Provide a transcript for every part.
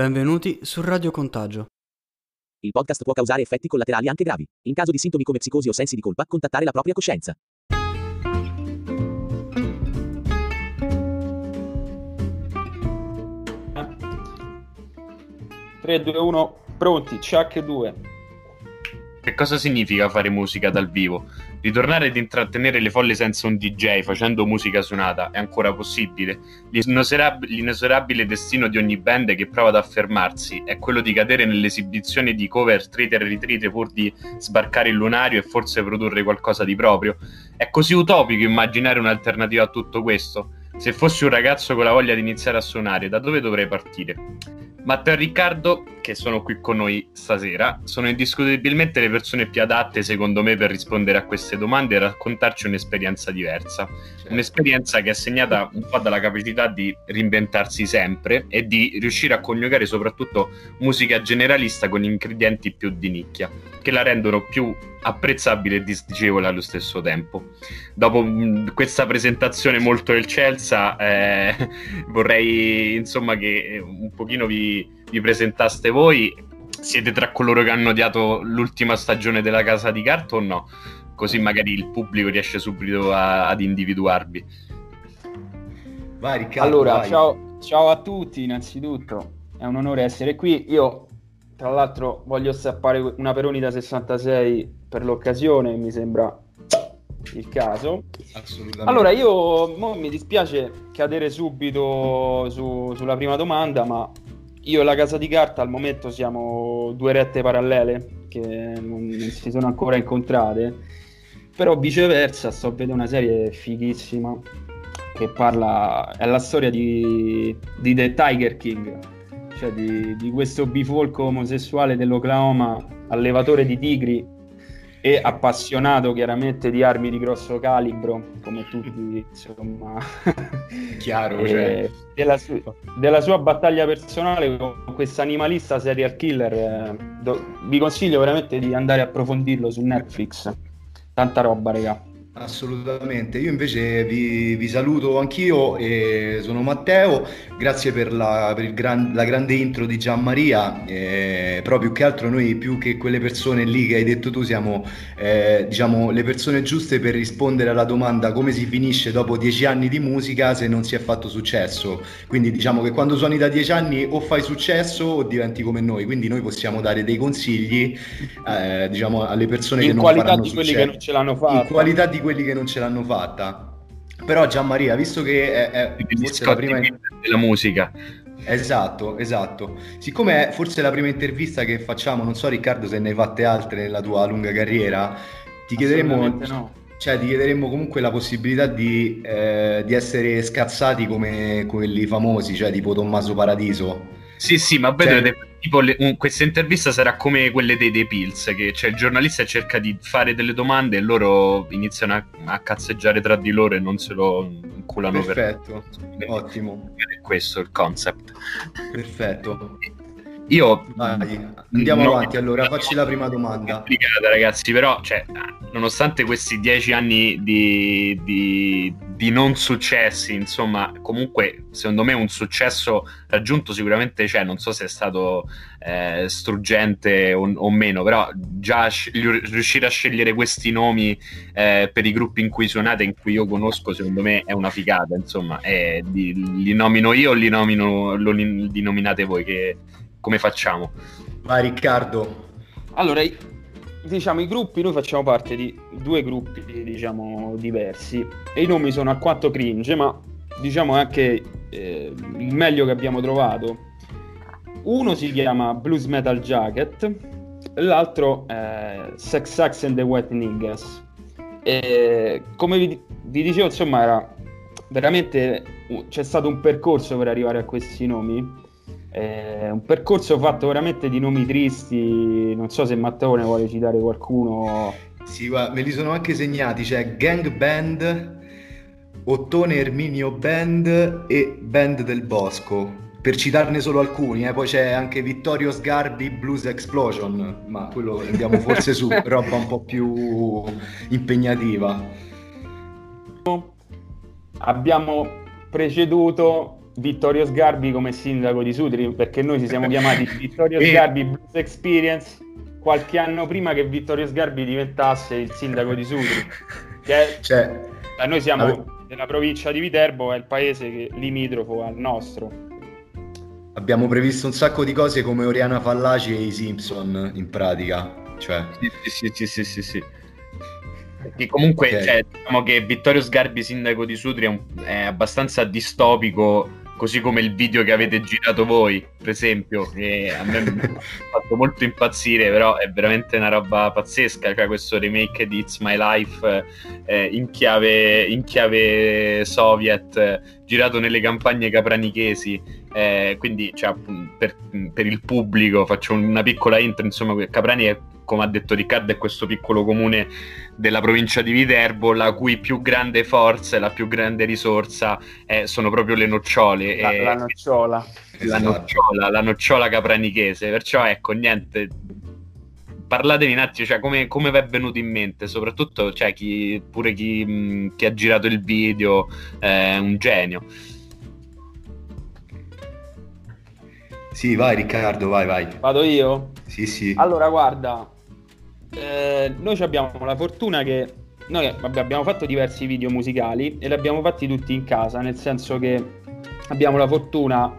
Benvenuti su Radio Contagio. Il podcast può causare effetti collaterali anche gravi. In caso di sintomi come psicosi o sensi di colpa, contattare la propria coscienza. Tre, due, uno, pronti, Chuck 2. Che cosa significa fare musica dal vivo? Ritornare ad intrattenere le folle senza un DJ facendo musica suonata è ancora possibile? L'inesorab- l'inesorabile destino di ogni band che prova ad affermarsi è quello di cadere nell'esibizione di cover trite e ritrite pur di sbarcare il lunario e forse produrre qualcosa di proprio. È così utopico immaginare un'alternativa a tutto questo? Se fossi un ragazzo con la voglia di iniziare a suonare, da dove dovrei partire? Matteo Riccardo, che sono qui con noi stasera, sono indiscutibilmente le persone più adatte, secondo me, per rispondere a queste domande e raccontarci un'esperienza diversa. Certo. Un'esperienza che è segnata un po' dalla capacità di reinventarsi sempre e di riuscire a coniugare soprattutto musica generalista con ingredienti più di nicchia, che la rendono più apprezzabile e disdicevole allo stesso tempo. Dopo mh, questa presentazione molto eccelsa, eh, vorrei insomma che un pochino vi, vi, presentaste voi. Siete tra coloro che hanno odiato l'ultima stagione della Casa di Carta o no? Così magari il pubblico riesce subito a, ad individuarvi. Vai Riccardo. Allora, vai. Ciao, ciao a tutti innanzitutto. È un onore essere qui. Io tra l'altro voglio stappare una Peroni da 66 per l'occasione, mi sembra il caso. Assolutamente. Allora, io mi dispiace cadere subito su, sulla prima domanda, ma io e la casa di carta al momento siamo due rette parallele che non, non si sono ancora incontrate, però viceversa sto vedendo una serie fighissima che parla, è la storia di, di The Tiger King. Cioè di, di questo bifolco omosessuale dell'Oklahoma, allevatore di tigri e appassionato chiaramente di armi di grosso calibro, come tutti, insomma. Chiaro, cioè. della, su- della, sua battaglia personale con questo animalista serial killer. Eh, do- vi consiglio veramente di andare a approfondirlo su Netflix. Tanta roba, raga. Assolutamente, io invece vi, vi, saluto anch'io e sono Matteo, grazie per, la, per gran, la grande intro di Gianmaria, eh, però più che altro noi più che quelle persone lì che hai detto tu siamo eh, diciamo, le persone giuste per rispondere alla domanda come si finisce dopo dieci anni di musica se non si è fatto successo, quindi diciamo che quando suoni da dieci anni o fai successo o diventi come noi, quindi noi possiamo dare dei consigli eh, diciamo, alle persone in che non faranno successo. In qualità di quelli che non ce l'hanno fatta. In qualità di quelli che non ce l'hanno fatta. Però Gianmaria, visto che è, è forse la prima della musica. Esatto, esatto. Siccome è forse la prima intervista che facciamo, non so Riccardo se ne hai fatte altre nella tua lunga carriera, ti chiederemo, no. cioè, ti chiederemo comunque la possibilità di, eh, di essere scazzati come quelli famosi, cioè tipo Tommaso Paradiso. Sì, sì, ma vedete, cioè, tipo le, un, questa intervista sarà come quelle dei, dei Pills, che cioè, il giornalista cerca di fare delle domande e loro iniziano a, a cazzeggiare tra di loro e non se lo inculano Perfetto, per... ottimo. È questo il concept. Perfetto. Io Vai, andiamo no, avanti allora, facci la prima domanda. Complicata ragazzi, però cioè, nonostante questi dieci anni di, di, di, non successi, insomma, comunque secondo me un successo raggiunto sicuramente c'è, non so se è stato eh, struggente o, o, meno, però già riuscire a scegliere questi nomi eh, per i gruppi in cui suonate, in cui io conosco, secondo me è una figata, insomma, è, di, li nomino io o li, nomino, lo, li nominate voi? Che, come facciamo? Vai Riccardo. Allora, diciamo i gruppi, noi facciamo parte di due gruppi diciamo diversi e i nomi sono alquanto cringe, ma diciamo anche eh, il meglio che abbiamo trovato. Uno si chiama Blues Metal Jacket, l'altro è Sex Sax and the Wet Niggas. E, come vi, vi dicevo, insomma, era veramente c'è stato un percorso per arrivare a questi nomi è un percorso fatto veramente di nomi tristi. Non so se Matteo ne vuole citare qualcuno. Sì, guarda, me li sono anche segnati. C'è Gang Band, Ottone Erminio Band e Band del Bosco. Per citarne solo alcuni, eh. poi c'è anche Vittorio Sgarbi Blues Explosion, ma quello andiamo forse su roba un po' più impegnativa. Abbiamo preceduto Vittorio Sgarbi come sindaco di Sudri, perché noi ci siamo chiamati Vittorio Sgarbi Blues Experience qualche anno prima che Vittorio Sgarbi diventasse il sindaco di Sudri. Che cioè, noi siamo ave... nella provincia di Viterbo, è il paese che, limitrofo al nostro. Abbiamo previsto un sacco di cose come Oriana Fallaci e i Simpson in pratica. Cioè... Sì, sì, sì, sì, sì, sì. Che comunque okay. cioè, diciamo che Vittorio Sgarbi, sindaco di Sudri, è, un, è, abbastanza distopico, così come il video che avete girato voi, per esempio, che a me mi ha fatto molto impazzire, però è veramente una roba pazzesca, cioè questo remake di It's My Life eh, in, chiave, in, chiave, soviet, girato nelle campagne capranichesi. Eh, quindi cioè, per, per, il pubblico faccio una piccola intro, insomma, Caprani è come ha detto Riccardo, è questo piccolo comune della provincia di Viterbo, la cui più grande forza e la più grande risorsa eh, sono proprio le nocciole. La, e, la nocciola. La esatto. nocciola, la nocciola capranichese. Perciò ecco, niente, parlatevi un attimo, cioè, come, come vi è venuto in mente, soprattutto cioè, chi, pure chi, mh, chi, ha girato il video, è un genio. Sì, vai Riccardo, vai, vai. Vado io? Sì, sì. Allora, guarda, eh, noi abbiamo la fortuna che noi vabbè, abbiamo fatto diversi video musicali e li abbiamo fatti tutti in casa, nel senso che abbiamo la fortuna,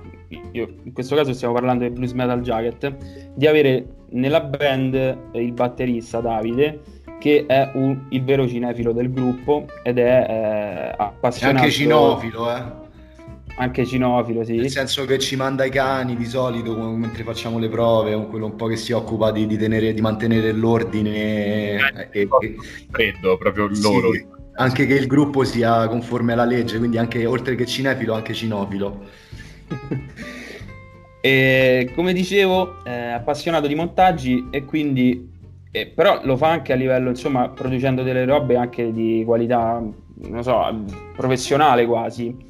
io, in questo caso stiamo parlando del Blues Metal Jacket, di avere nella band il batterista Davide, che è un, il vero cinefilo del gruppo ed è eh, appassionato. È anche cinofilo, eh anche cinofilo, sì. Nel senso che ci manda i cani di solito mentre facciamo le prove, quello un po' che si occupa di, di, tenere, di mantenere l'ordine. Eh, e, e, freddo, proprio loro. Sì, anche che il gruppo sia conforme alla legge, quindi anche oltre che cinefilo, anche cinofilo. e, come dicevo, è appassionato di montaggi e quindi... Eh, però lo fa anche a livello, insomma, producendo delle robe anche di qualità, non so, professionale quasi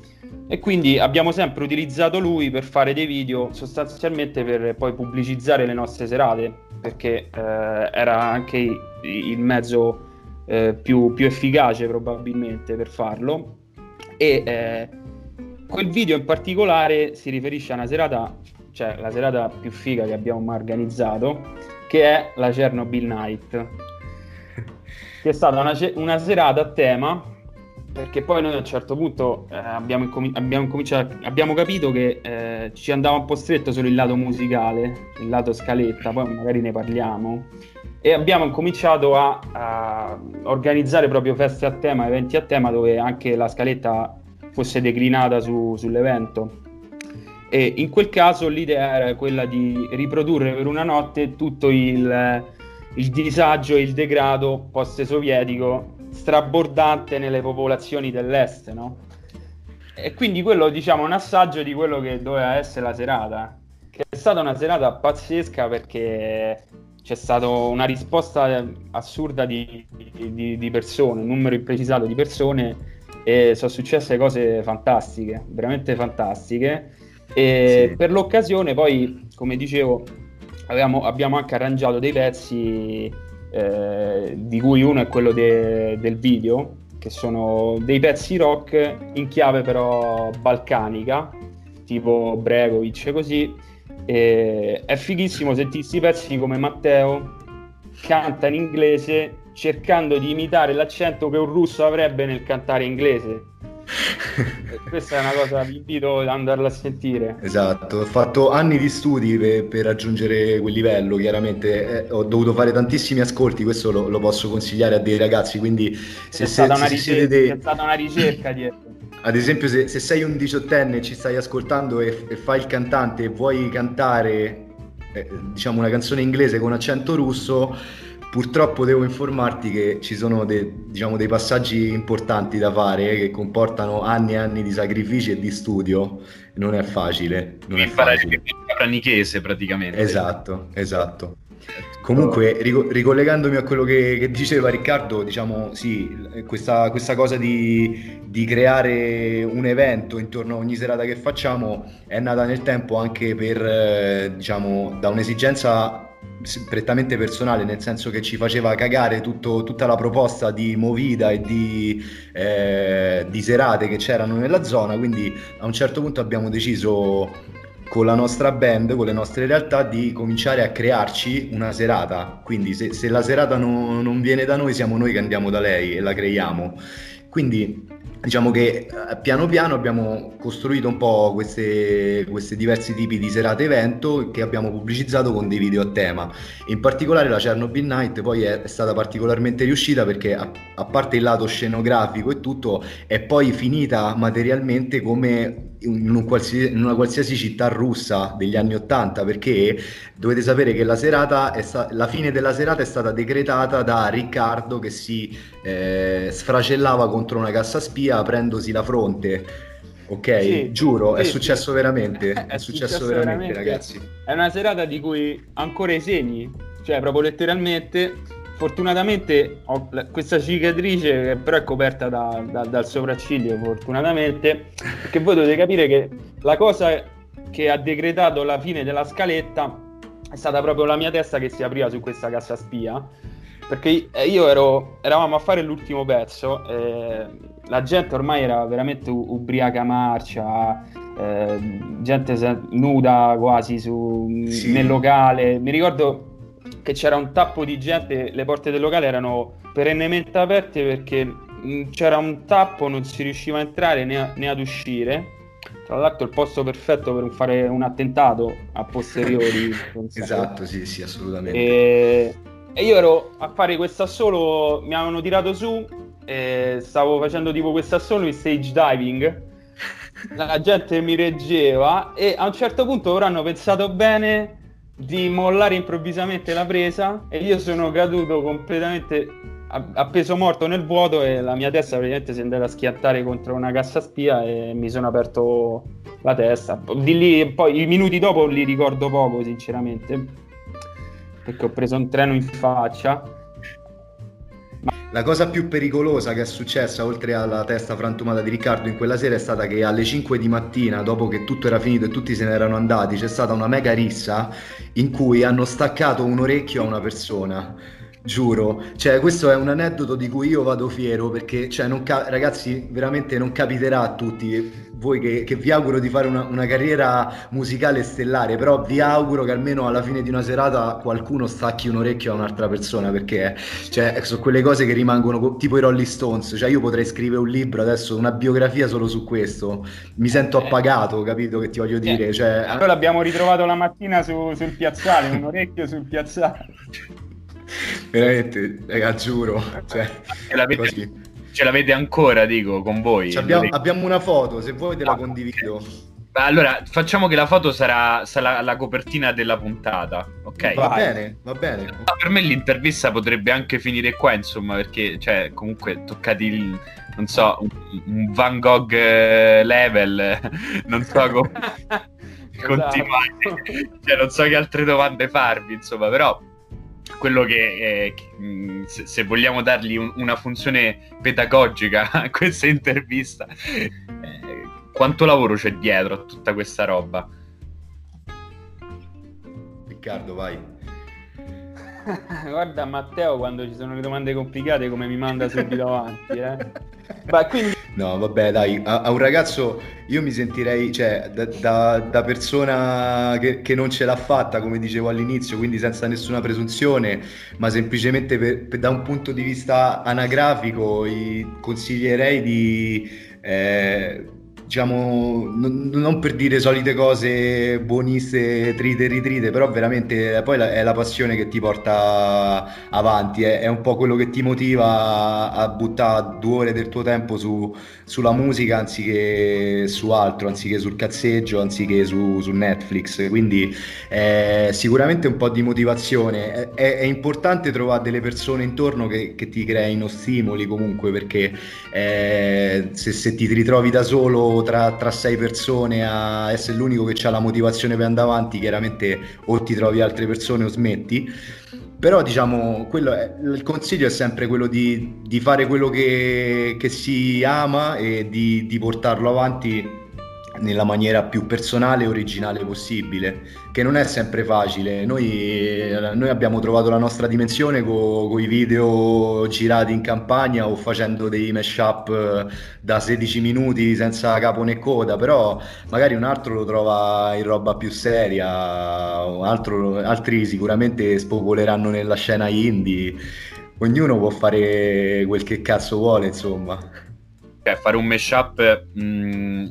e quindi abbiamo sempre utilizzato lui per fare dei video sostanzialmente per poi pubblicizzare le nostre serate perché eh, era anche il mezzo eh, più, più, efficace probabilmente per farlo. E eh, quel video in particolare si riferisce a una serata cioè la serata più figa che abbiamo mai organizzato che è la Chernobyl Night che è stata una, una serata a tema perché poi noi a un certo punto eh, abbiamo, incomin- abbiamo, cominciato, abbiamo capito che eh, ci andava un po' stretto solo il lato musicale, il lato scaletta, poi magari ne parliamo, e abbiamo cominciato a, a organizzare proprio feste a tema, eventi a tema, dove anche la scaletta fosse declinata su, sull'evento. E in quel caso l'idea era quella di riprodurre per una notte tutto il, il disagio e il degrado post-sovietico strabordante nelle popolazioni dell'est, no? E quindi quello, diciamo, un assaggio di quello che doveva essere la serata, che è stata una serata pazzesca perché c'è stata una risposta assurda di, di, di, persone, un numero imprecisato di persone e sono successe cose fantastiche, veramente fantastiche. E sì. per l'occasione poi, come dicevo, avevamo, abbiamo anche arrangiato dei pezzi eh, di cui uno è quello de- del video, che sono dei pezzi rock in chiave però balcanica, tipo Bregovic e così. E è fighissimo sentirsi pezzi come Matteo canta in inglese cercando di imitare l'accento che un russo avrebbe nel cantare inglese questa è una cosa, vi invito ad andarla a sentire. Esatto, ho fatto anni di studi per, per raggiungere quel livello, chiaramente eh, ho dovuto fare tantissimi ascolti, questo lo, lo, posso consigliare a dei ragazzi, quindi se, se, se, se siete dei... C'è stata una ricerca dietro. Ad esempio se, se, sei un diciottenne e ci stai ascoltando e, e fai il cantante e vuoi cantare eh, diciamo una canzone inglese con accento russo Purtroppo devo informarti che ci sono de, diciamo, dei passaggi importanti da fare che comportano anni e anni di sacrifici e di studio. Non è facile. Non è facile. pranichese praticamente. Esatto, esatto. Comunque, ricollegandomi a quello che, che, diceva Riccardo, diciamo sì, questa, questa cosa di, di, creare un evento intorno a ogni serata che facciamo è nata nel tempo anche per, eh, diciamo, da un'esigenza prettamente personale, nel senso che ci faceva cagare tutto, tutta la proposta di movida e di, eh, di serate che c'erano nella zona, quindi a un certo punto abbiamo deciso con la nostra band, con le nostre realtà, di cominciare a crearci una serata. Quindi se, se la serata no, non viene da noi, siamo noi che andiamo da lei e la creiamo. Quindi diciamo che eh, piano piano abbiamo costruito un po' questi diversi tipi di serate evento che abbiamo pubblicizzato con dei video a tema. In particolare la Chernobyl Night poi è, stata particolarmente riuscita perché a, a, parte il lato scenografico e tutto è poi finita materialmente come in, un qualsiasi, in una qualsiasi città russa degli anni Ottanta perché dovete sapere che la, sta, la fine della serata è stata decretata da Riccardo che si eh, sfracellava contro una cassa spia aprendosi la fronte. Ok, sì, giuro, sì, è successo veramente. È, è successo, successo veramente, veramente, ragazzi. È una serata di cui ancora i segni, cioè proprio letteralmente. Fortunatamente ho questa cicatrice che però è coperta da, da, dal sopracciglio, fortunatamente, perché voi dovete capire che la cosa che ha decretato la fine della scaletta è stata proprio la mia testa che si apriva su questa cassa spia perché eh, io ero, eravamo a fare l'ultimo pezzo, eh, la gente ormai era veramente ubriaca marcia, eh, gente nuda quasi su, sì. nel locale. Mi ricordo che c'era un tappo di gente, le porte del locale erano perennemente aperte perché mh, c'era un tappo, non si riusciva a entrare né, né ad uscire. Tra l'altro il posto perfetto per fare un attentato a posteriori. esatto, sì, sì, assolutamente. E e io ero a fare questo assolo, mi avevano tirato su, e stavo facendo tipo questo assolo in stage diving. La gente mi reggeva e a un certo punto ora hanno pensato bene di mollare improvvisamente la presa e io sono caduto completamente a, peso morto nel vuoto e la mia testa praticamente si è andata a schiattare contro una cassa spia e mi sono aperto la testa. Di lì poi i minuti dopo li ricordo poco sinceramente perché ho preso un treno in faccia. La cosa più pericolosa che è successa, oltre alla testa frantumata di Riccardo in quella sera, è stata che alle 5 di mattina, dopo che tutto era finito e tutti se ne erano andati, c'è stata una mega rissa in cui hanno staccato un orecchio a una persona giuro. Cioè, questo è un aneddoto di cui io vado fiero perché, cioè, ca- ragazzi, veramente non capiterà a tutti voi che, che vi auguro di fare una, una, carriera musicale stellare, però vi auguro che almeno alla fine di una serata qualcuno stacchi un orecchio a un'altra persona perché cioè, sono quelle cose che rimangono tipo i Rolling Stones. Cioè, io potrei scrivere un libro adesso, una biografia solo su questo. Mi sento eh. appagato, capito che ti voglio dire? Eh. Cioè, Poi l'abbiamo ritrovato la mattina su, sul piazzale, un orecchio sul piazzale. Veramente, raga, giuro. Cioè, ce, l'avete, ce, l'avete, ancora, dico, con voi? Abbiamo, abbiamo, una foto, se vuoi te la condivido. Allora, facciamo che la foto sarà, sarà la copertina della puntata, ok? Va Vai. bene, va bene. Ma per me l'intervista potrebbe anche finire qua, insomma, perché, cioè, comunque toccati il, non so, un, un Van Gogh eh, level, non so come esatto. continuare, cioè, non so che altre domande farvi, insomma, però quello che, eh, se, se, vogliamo dargli un, una funzione pedagogica a questa intervista, eh, quanto lavoro c'è dietro a tutta questa roba? Riccardo, vai. Guarda Matteo quando ci sono le domande complicate come mi manda subito avanti. Eh. Beh, quindi No, vabbè, dai, a, a, un ragazzo io mi sentirei, cioè, da, da, da persona che, che, non ce l'ha fatta, come dicevo all'inizio, quindi senza nessuna presunzione, ma semplicemente per, per, da un punto di vista anagrafico, consiglierei di... Eh, diciamo, non, non, per dire solite cose buoniste, trite, ritrite, però veramente poi la, è la passione che ti porta avanti, è, è, un po' quello che ti motiva a, a buttare due ore del tuo tempo su, sulla musica anziché su altro, anziché sul cazzeggio, anziché su, su Netflix, quindi eh, sicuramente un po' di motivazione, è, è, importante trovare delle persone intorno che, che ti creino stimoli comunque, perché eh, se, se ti ritrovi da solo tra, tra, sei persone a essere l'unico che ha la motivazione per andare avanti, chiaramente o ti trovi altre persone o smetti. Però diciamo, è, il consiglio è sempre quello di, di fare quello che, che, si ama e di, di portarlo avanti nella maniera più personale e originale possibile, che non è sempre facile. Noi, noi abbiamo trovato la nostra dimensione con i video girati in campagna o facendo dei mashup eh, da 16 minuti senza capo né coda, però magari un altro lo trova in roba più seria, altro, altri sicuramente spopoleranno nella scena indie. Ognuno può fare quel che cazzo vuole, insomma. Cioè, fare un mashup mh,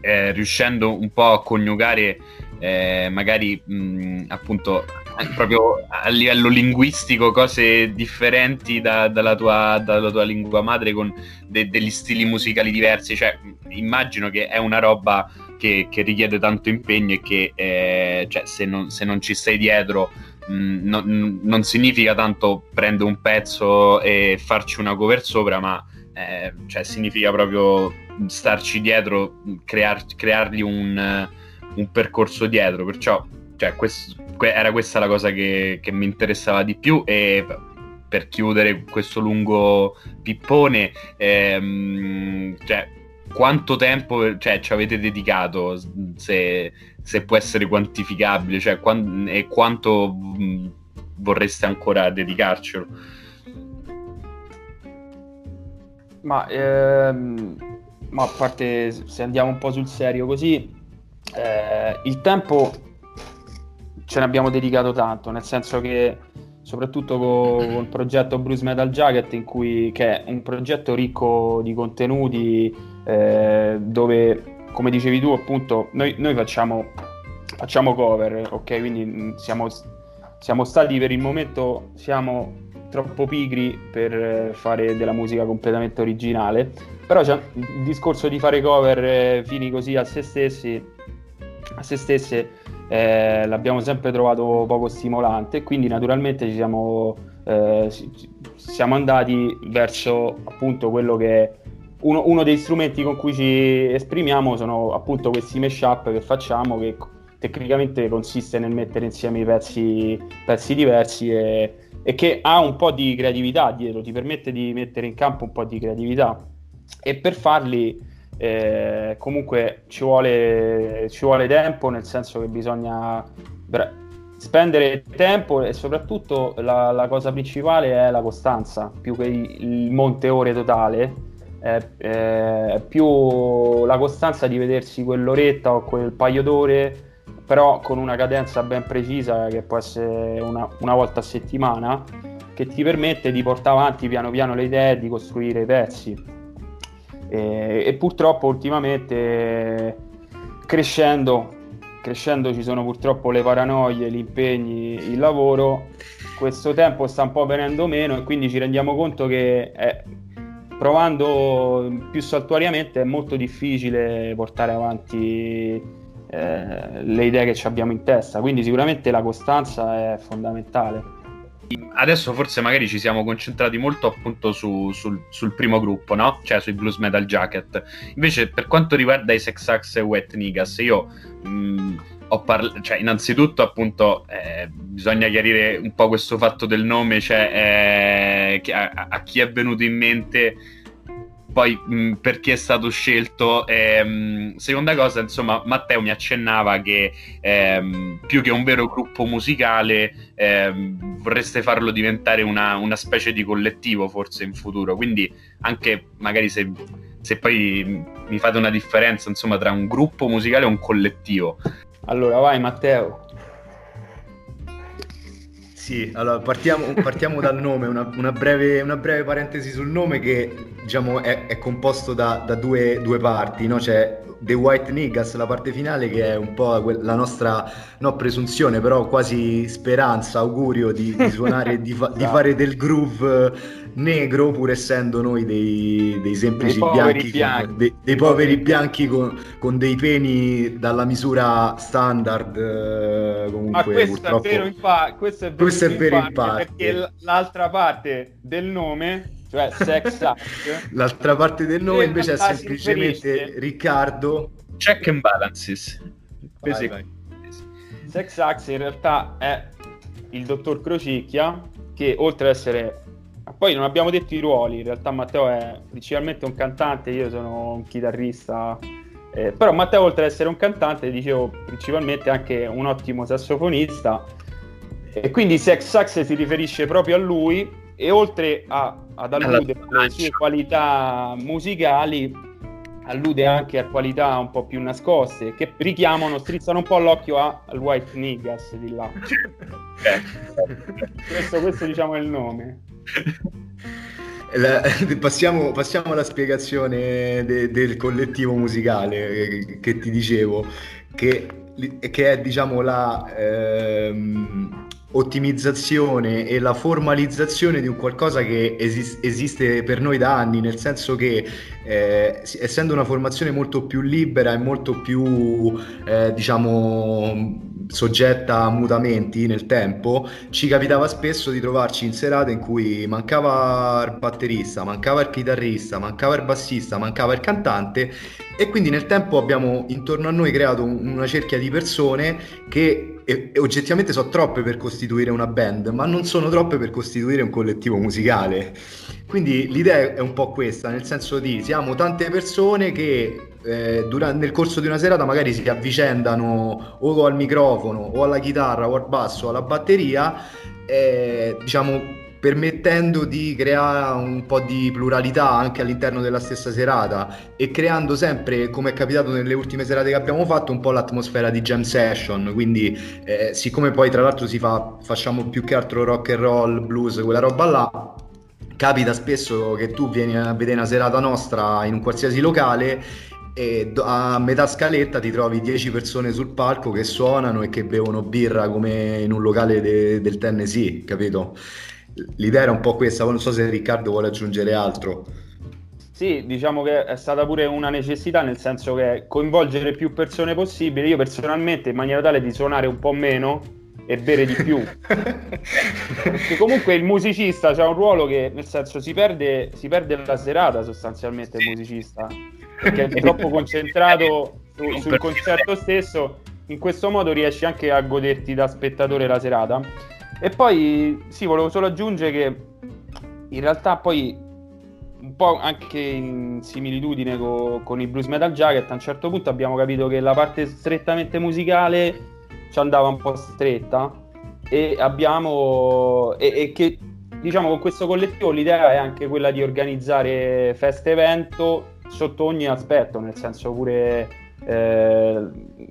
eh, riuscendo un po' a coniugare eh, magari mh, appunto proprio a livello linguistico cose differenti da, dalla, tua, dalla, tua, lingua madre con de- degli stili musicali diversi. Cioè immagino che è una roba che, che richiede tanto impegno e che eh, cioè, se, non, se, non, ci stai dietro mh, non, non significa tanto prendere un pezzo e farci una cover sopra ma eh, cioè significa proprio starci dietro, crear, creargli un, un, percorso dietro. Perciò cioè, questo, era questa la cosa che, che, mi interessava di più e per chiudere questo lungo pippone, ehm, cioè, quanto tempo cioè, ci avete dedicato, se, se può essere quantificabile, cioè, quant- e quanto mh, vorreste ancora dedicarcelo? Ma, ehm, ma, a parte se andiamo un po' sul serio così, eh, il tempo ce ne abbiamo dedicato tanto, nel senso che soprattutto con, con il progetto Bruce Metal Jacket, cui, che è un progetto ricco di contenuti, eh, dove, come dicevi tu, appunto, noi, noi facciamo, facciamo cover, ok? Quindi siamo, siamo stati per il momento, siamo troppo pigri per eh, fare della musica completamente originale, però c'è il discorso di fare cover eh, fini così a se stessi, a se stesse, eh, l'abbiamo sempre trovato poco stimolante, quindi naturalmente ci siamo, eh, siamo andati verso appunto quello che uno, uno, dei strumenti con cui ci esprimiamo sono appunto questi mashup che facciamo che tecnicamente consiste nel mettere insieme i pezzi, pezzi diversi e e che ha un po' di creatività dietro, ti permette di mettere in campo un po' di creatività. E per farli eh, comunque ci vuole, ci vuole tempo, nel senso che bisogna spendere tempo e soprattutto la, la, cosa principale è la costanza, più che il monte ore totale, eh, eh, più la costanza di vedersi quell'oretta o quel paio d'ore però con una cadenza ben precisa che può essere una, una volta a settimana, che ti permette di portare avanti piano piano le idee di costruire i pezzi. E, e purtroppo ultimamente crescendo, crescendo ci sono purtroppo le paranoie, gli impegni, il lavoro, questo tempo sta un po' venendo meno e quindi ci rendiamo conto che è, provando più saltuariamente è molto difficile portare avanti eh, le idee che abbiamo in testa. Quindi sicuramente la costanza è fondamentale. Adesso forse magari ci siamo concentrati molto appunto su, sul, sul, primo gruppo, no? Cioè sui Blues Metal Jacket. Invece per quanto riguarda i Sex Axe e Wet Niggas, io mh, ho parlato, cioè innanzitutto appunto eh, bisogna chiarire un po' questo fatto del nome, cioè eh, a, a chi è venuto in mente poi mh, perché è stato scelto ehm, seconda cosa insomma Matteo mi accennava che ehm, più che un vero gruppo musicale ehm, vorreste farlo diventare una, una, specie di collettivo forse in futuro. Quindi anche magari se, se poi mi fate una differenza insomma tra un gruppo musicale e un collettivo. Allora vai Matteo sì, allora partiamo, partiamo dal nome, una, una, breve, una, breve, parentesi sul nome che diciamo, è, è composto da, da due, due, parti, no? c'è The White Niggas, la parte finale che è un po' la nostra, no presunzione, però quasi speranza, augurio di, di suonare, di, fa, di fare del groove negro, pur essendo noi dei, dei semplici dei bianchi, bianchi. Con, dei, dei, poveri bianchi con, con, dei peni dalla misura standard. Eh, comunque, Ma questo purtroppo... è vero in, pa- questo è vero questo in, è vero in parte, perché l'altra parte del nome cioè sex act l'altra parte del nome invece è semplicemente Riccardo check and balances vai, vai. sex act in realtà è il dottor Crocicchia che oltre ad essere poi non abbiamo detto i ruoli, in realtà Matteo è principalmente un cantante, io sono un chitarrista Eh, però Matteo, oltre ad essere un cantante, dicevo principalmente anche un ottimo sassofonista. E quindi Sex Sax si riferisce proprio a lui e oltre a, ad alludere alle sue qualità musicali, allude anche a qualità un po' più nascoste che richiamano, strizzano un po' l'occhio a, al White Niggas di là. questo, questo diciamo è il nome. La, passiamo, passiamo, alla spiegazione de, del collettivo musicale che, che ti dicevo, che, che, è diciamo la ehm, ottimizzazione e la formalizzazione di un qualcosa che esis- esiste per noi da anni, nel senso che eh, essendo una formazione molto più libera e molto più eh, diciamo soggetta a mutamenti nel tempo, ci capitava spesso di trovarci in serate in cui mancava il batterista, mancava il chitarrista, mancava il bassista, mancava il cantante e quindi nel tempo abbiamo intorno a noi creato una cerchia di persone che e, e oggettivamente sono troppe per costituire una band, ma non sono troppe per costituire un collettivo musicale. Quindi l'idea è un po' questa, nel senso di siamo tante persone che eh, durante, nel corso di una serata magari si avvicendano o al microfono o alla chitarra o al basso o alla batteria, eh, diciamo permettendo di creare un po' di pluralità anche all'interno della stessa serata e creando sempre, come è capitato nelle ultime serate che abbiamo fatto, un po' l'atmosfera di jam session. Quindi, eh, siccome poi tra l'altro si fa, facciamo più che altro rock and roll, blues, quella roba là, capita spesso che tu vieni a vedere una serata nostra in un qualsiasi locale e a metà scaletta ti trovi 10 persone sul palco che suonano e che bevono birra come in un locale de- del Tennessee, capito? L'idea era un po' questa, non so se Riccardo vuole aggiungere altro. Sì, diciamo che è stata pure una necessità, nel senso che coinvolgere più persone possibile, io personalmente in maniera tale di suonare un po' meno e bere di più. Perché comunque il musicista ha un ruolo che, nel senso, si perde, si perde la serata sostanzialmente il musicista, perché è troppo concentrato su, sul concerto stesso, in questo modo riesci anche a goderti da spettatore la serata. E poi sì, volevo solo aggiungere che in realtà poi un po' anche in similitudine co- con i Blues Metal Jacket, a un certo punto abbiamo capito che la parte strettamente musicale ci andava un po' stretta e abbiamo e, e che diciamo con questo collettivo l'idea è anche quella di organizzare feste evento sotto ogni aspetto, nel senso pure eh,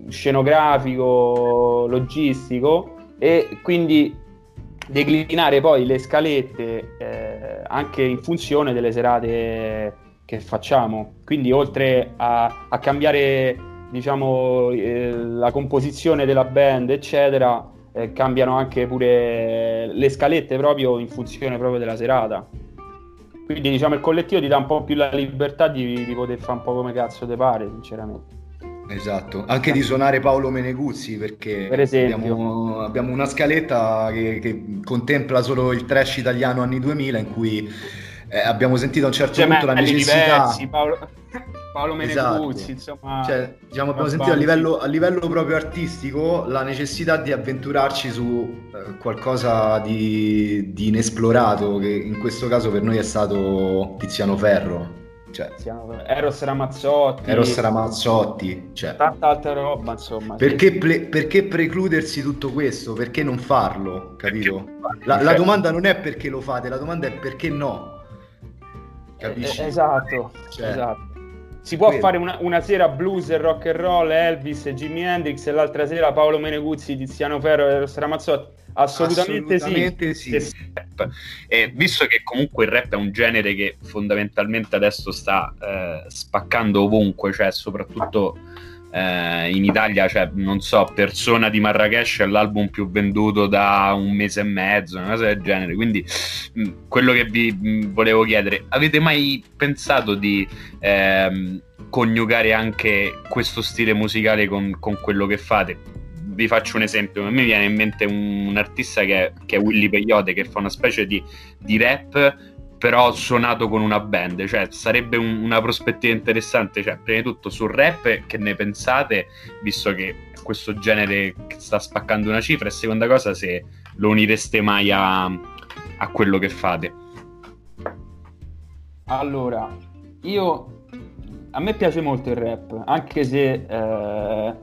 scenografico, logistico e quindi declinare poi le scalette eh, anche in funzione delle serate che facciamo. Quindi oltre a, a cambiare diciamo, eh, la composizione della band, eccetera, eh, cambiano anche pure le scalette proprio in funzione proprio della serata. Quindi diciamo il collettivo ti dà un po' più la libertà di, di poter fare un po' come cazzo te pare, sinceramente. Esatto, anche di suonare Paolo Meneguzzi perché per abbiamo, abbiamo, una scaletta che, che, contempla solo il trash italiano anni 2000 in cui eh, abbiamo sentito a un certo cioè, punto la necessità... Diversi, Paolo... Paolo Meneguzzi, esatto. insomma... Cioè, diciamo, abbiamo sentito a livello, a livello, proprio artistico la necessità di avventurarci su eh, qualcosa di, di inesplorato che in questo caso per noi è stato Tiziano Ferro. Cioè, Eros Ramazzotti. Eros Ramazzotti. Cioè. Tanta altra roba, insomma. Perché, sì. ple- perché, precludersi tutto questo? Perché non farlo? Capito? La, la, domanda non è perché lo fate, la domanda è perché no. Capisci? Eh, esatto, cioè, esatto. Si può fare una, una, sera blues e rock and roll, Elvis e Jimi Hendrix, e l'altra sera Paolo Meneguzzi, Tiziano Ferro e Ramazzotti Assolutamente, Assolutamente sì. sì. E visto che comunque il rap è un genere che fondamentalmente adesso sta eh, spaccando ovunque, cioè soprattutto eh, in Italia, cioè, non so, Persona di Marrakesh è l'album più venduto da un mese e mezzo, una cosa del genere. Quindi mh, quello che vi mh, volevo chiedere, avete mai pensato di... Ehm, coniugare anche questo stile musicale con, con quello che fate vi faccio un esempio, a me viene in mente un, un artista che che è, Willy Peyote che fa una specie di, di, rap però suonato con una band, cioè sarebbe un, una prospettiva interessante, cioè prima di tutto sul rap che ne pensate, visto che questo genere sta spaccando una cifra e seconda cosa se lo unireste mai a, a quello che fate. Allora, io a me piace molto il rap, anche se eh,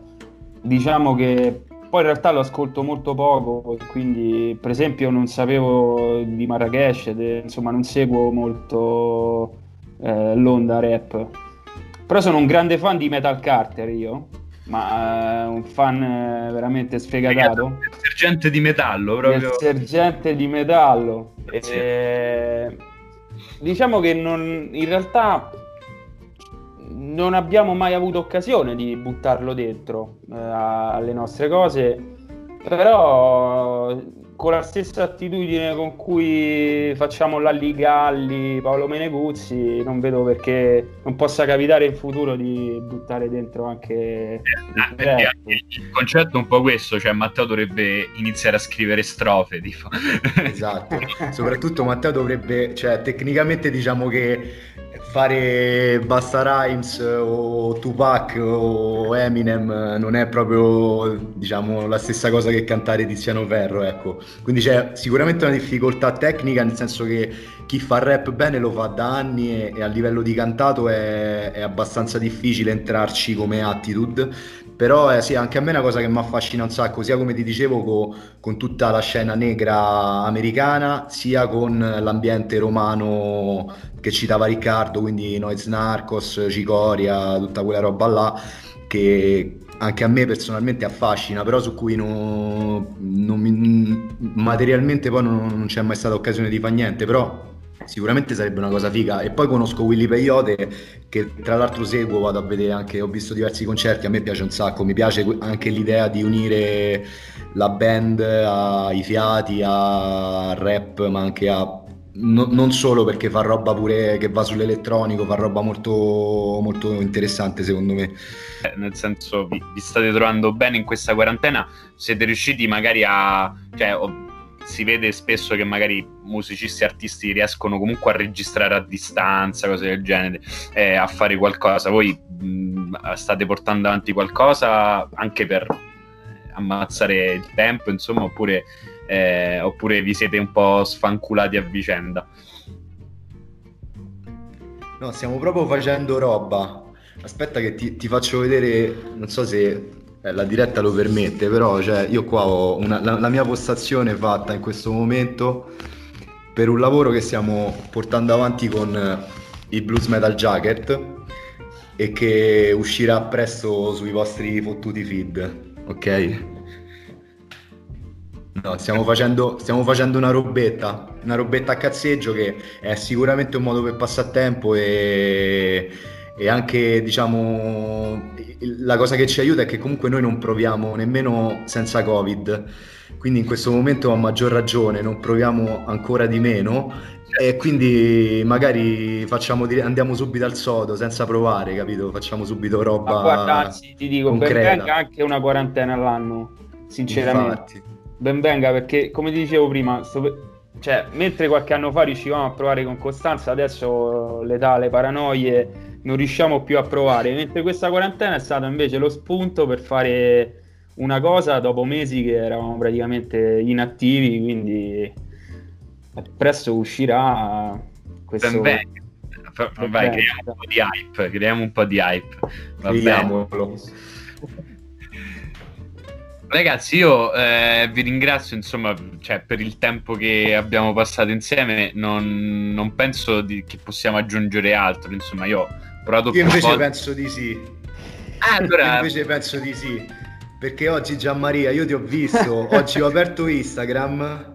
diciamo che poi in realtà lo ascolto molto poco, quindi per esempio non sapevo di Marrakesh, insomma non seguo molto eh, l'onda rap. Però sono un grande fan di Metal Carter io, ma eh, un fan eh, veramente sfegatato. Il sergente di metallo, proprio. Il sergente di metallo. E... Diciamo che non, in realtà non abbiamo mai avuto occasione di buttarlo dentro eh, alle nostre cose, però con la stessa attitudine con cui facciamo Lalli Galli, Paolo Meneguzzi, non vedo perché non possa capitare in futuro di buttare dentro anche... Eh, eh, il concetto è un po' questo, cioè Matteo dovrebbe iniziare a scrivere strofe. Tipo. Esatto, soprattutto Matteo dovrebbe, cioè tecnicamente diciamo che fare Basta Rhymes o Tupac o Eminem non è proprio diciamo la stessa cosa che cantare Tiziano Ferro ecco. Quindi c'è sicuramente una difficoltà tecnica nel senso che chi fa rap bene lo fa da anni e, e a livello di cantato è, è, abbastanza difficile entrarci come attitude però eh, sì, anche a me è una cosa che mi affascina un sacco, sia come ti dicevo co, con tutta la scena negra americana, sia con l'ambiente romano che citava Riccardo, quindi Noiz Narcos, Cicoria, tutta quella roba là, che anche a me personalmente affascina, però su cui non, non mi, materialmente poi non, non c'è mai stata occasione di fare niente, però sicuramente sarebbe una cosa figa. E poi conosco Willy Peyote, che tra l'altro seguo, vado a vedere anche, ho visto diversi concerti, a me piace un sacco, mi piace anche l'idea di unire la band ai fiati, a rap, ma anche a No, non solo perché fa roba pure che va sull'elettronico, fa roba molto, molto interessante secondo me. Eh, nel senso, vi, vi, state trovando bene in questa quarantena? Siete riusciti magari a... Cioè, si vede spesso che magari musicisti e artisti riescono comunque a registrare a distanza, cose del genere, eh, a fare qualcosa. Voi mh, state portando avanti qualcosa anche per ammazzare il tempo, insomma, oppure, eh, oppure vi siete un po' sfanculati a vicenda? No, stiamo proprio facendo roba. Aspetta che ti, ti faccio vedere, non so se eh, la diretta lo permette, però cioè, io qua ho una, la, la, mia postazione fatta in questo momento per un lavoro che stiamo portando avanti con eh, i Blues Metal Jacket e che uscirà presto sui vostri fottuti feed, ok? No, stiamo facendo, stiamo facendo una robetta, una robetta a cazzeggio che è sicuramente un modo per passare tempo e e anche diciamo la cosa che ci aiuta è che comunque noi non proviamo nemmeno senza covid. Quindi in questo momento a maggior ragione non proviamo ancora di meno. E quindi magari facciamo, andiamo subito al sodo senza provare capito? Facciamo subito roba Ma guarda anzi ti dico concreta. ben venga anche una quarantena all'anno sinceramente. Ben venga perché come dicevo prima sto... cioè mentre qualche anno fa riuscivamo a provare con costanza adesso l'età le paranoie non riusciamo più a provare, mentre questa quarantena è stata invece lo spunto per fare una cosa dopo mesi che eravamo praticamente inattivi, quindi presto uscirà questo... Ben Vai, creiamo un po' di hype, creiamo un po' di hype. Ragazzi, io eh, vi ringrazio insomma cioè, per il tempo che abbiamo passato insieme. Non, non penso di, che possiamo aggiungere altro. Insomma, io provato Io invece penso di sì. Ah, allora... Io invece penso di sì. Perché oggi Gianmaria, io ti ho visto, oggi ho aperto Instagram.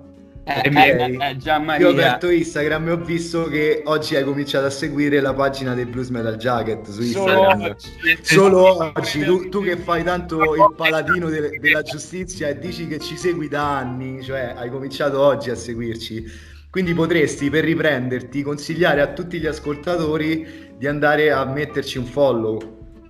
Eh, eh, eh, Io ho aperto Instagram e ho visto che oggi hai cominciato a seguire la pagina dei Blues Metal Jacket su Instagram. Solo, Solo oggi, tu, tu, che fai tanto il paladino de- della giustizia e dici che ci segui da anni, cioè hai cominciato oggi a seguirci. Quindi potresti, per riprenderti, consigliare a tutti gli ascoltatori di andare a metterci un follow.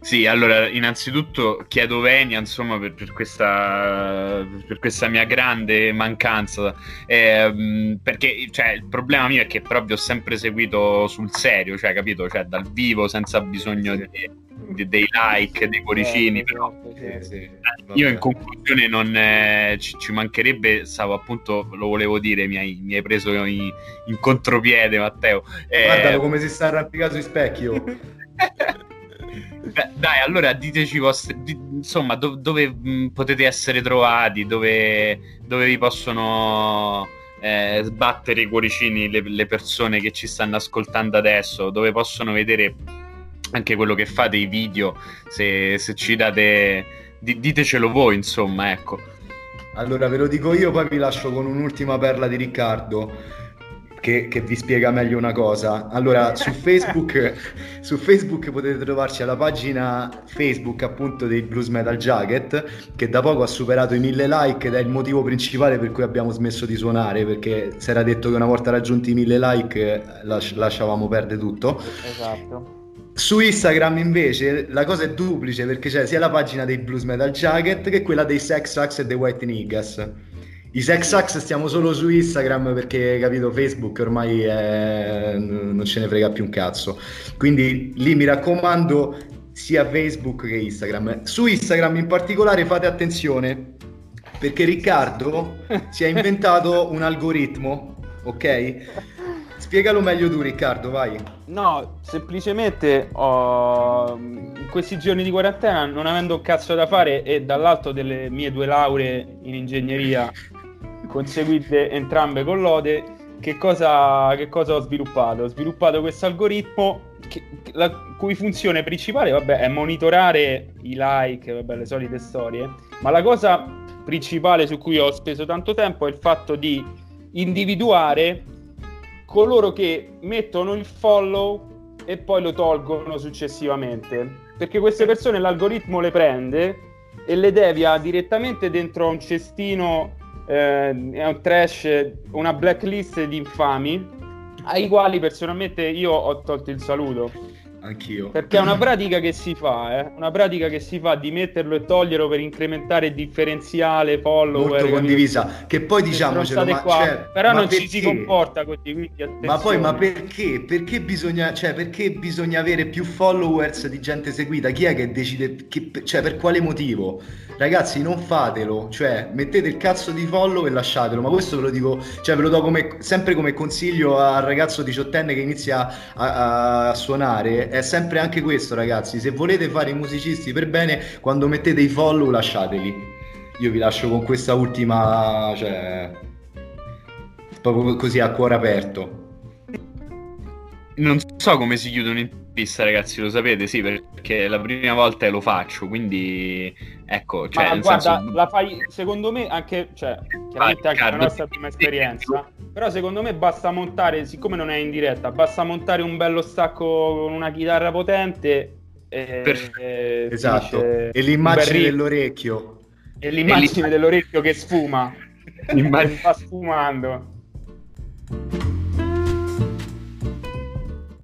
Sì, allora, innanzitutto chiedo venia, insomma, per, per, questa, per questa, mia grande mancanza, eh, perché cioè, il problema mio è che proprio ho sempre seguito sul serio, cioè, capito? Cioè, dal vivo, senza bisogno di, dei like, dei cuoricini, però sì, sì, io in conclusione non eh, ci, ci, mancherebbe, stavo appunto, lo volevo dire, mi hai, mi hai preso in, in, contropiede, Matteo. Eh, Guardalo come si sta arrampicato in specchio. Dai, allora diteci vostri, di, insomma, do, dove mh, potete essere trovati, dove, dove vi possono eh, sbattere i cuoricini le, le, persone che ci stanno ascoltando adesso, dove possono vedere anche quello che fate, i video, se, se ci date, di, ditecelo voi, insomma, ecco. Allora ve lo dico io, poi vi lascio con un'ultima perla di Riccardo che, che, vi spiega meglio una cosa. Allora, su Facebook, su Facebook potete trovarci alla pagina Facebook appunto dei Blues Metal Jacket, che da poco ha superato i mille like ed è il motivo principale per cui abbiamo smesso di suonare, perché si era detto che una volta raggiunti i mille like las- lasciavamo perdere tutto. Esatto. Su Instagram invece la cosa è duplice perché c'è sia la pagina dei Blues Metal Jacket che quella dei Sex Sax e dei White Niggas. I sex hacks stiamo solo su Instagram perché, capito, Facebook ormai è... non ce ne frega più un cazzo. Quindi lì mi raccomando sia Facebook che Instagram. Su Instagram in particolare fate attenzione perché Riccardo si è inventato un algoritmo, ok? Spiegalo meglio tu Riccardo, vai. No, semplicemente ho... in questi giorni di quarantena, non avendo un cazzo da fare e dall'alto delle mie due lauree in ingegneria conseguite entrambe con lode, che cosa, che cosa ho sviluppato? Ho sviluppato questo algoritmo che, la cui funzione principale vabbè, è monitorare i like, vabbè, le solite storie, ma la cosa principale su cui ho speso tanto tempo è il fatto di individuare coloro che mettono il follow e poi lo tolgono successivamente. Perché queste persone l'algoritmo le prende e le devia direttamente dentro un cestino eh, un trash, una blacklist di infami ai quali personalmente io ho tolto il saluto. Anch'io. Perché è una pratica che si fa, eh? una pratica che si fa di metterlo e toglierlo per incrementare il differenziale, follower. Molto condivisa. Che poi diciamocelo, ma, cioè, però ma non perché? ci si comporta così. Ma poi, ma perché? Perché bisogna, cioè, perché bisogna avere più followers di gente seguita? Chi è che decide? Che, cioè, per quale motivo? Ragazzi, non fatelo, cioè, mettete il cazzo di follow e lasciatelo. Ma questo ve lo dico, cioè, ve lo do come, sempre come consiglio al ragazzo diciottenne che inizia a, a suonare è sempre anche questo, ragazzi. Se volete fare i musicisti per bene, quando mettete i follow, lasciateli. Io vi lascio con questa ultima, cioè, proprio così a cuore aperto. Non so come si chiude un'intervista, ragazzi, lo sapete, sì, perché la prima volta lo faccio, quindi ecco, cioè, Ma guarda, senso... la fai secondo me anche, cioè, chiaramente anche la nostra prima esperienza, però secondo me basta montare, siccome non è in diretta, basta montare un bello stacco con una chitarra potente e, e esatto, e l'immagine dell'orecchio. E l'immagine dell'orecchio che sfuma, che sta sfumando.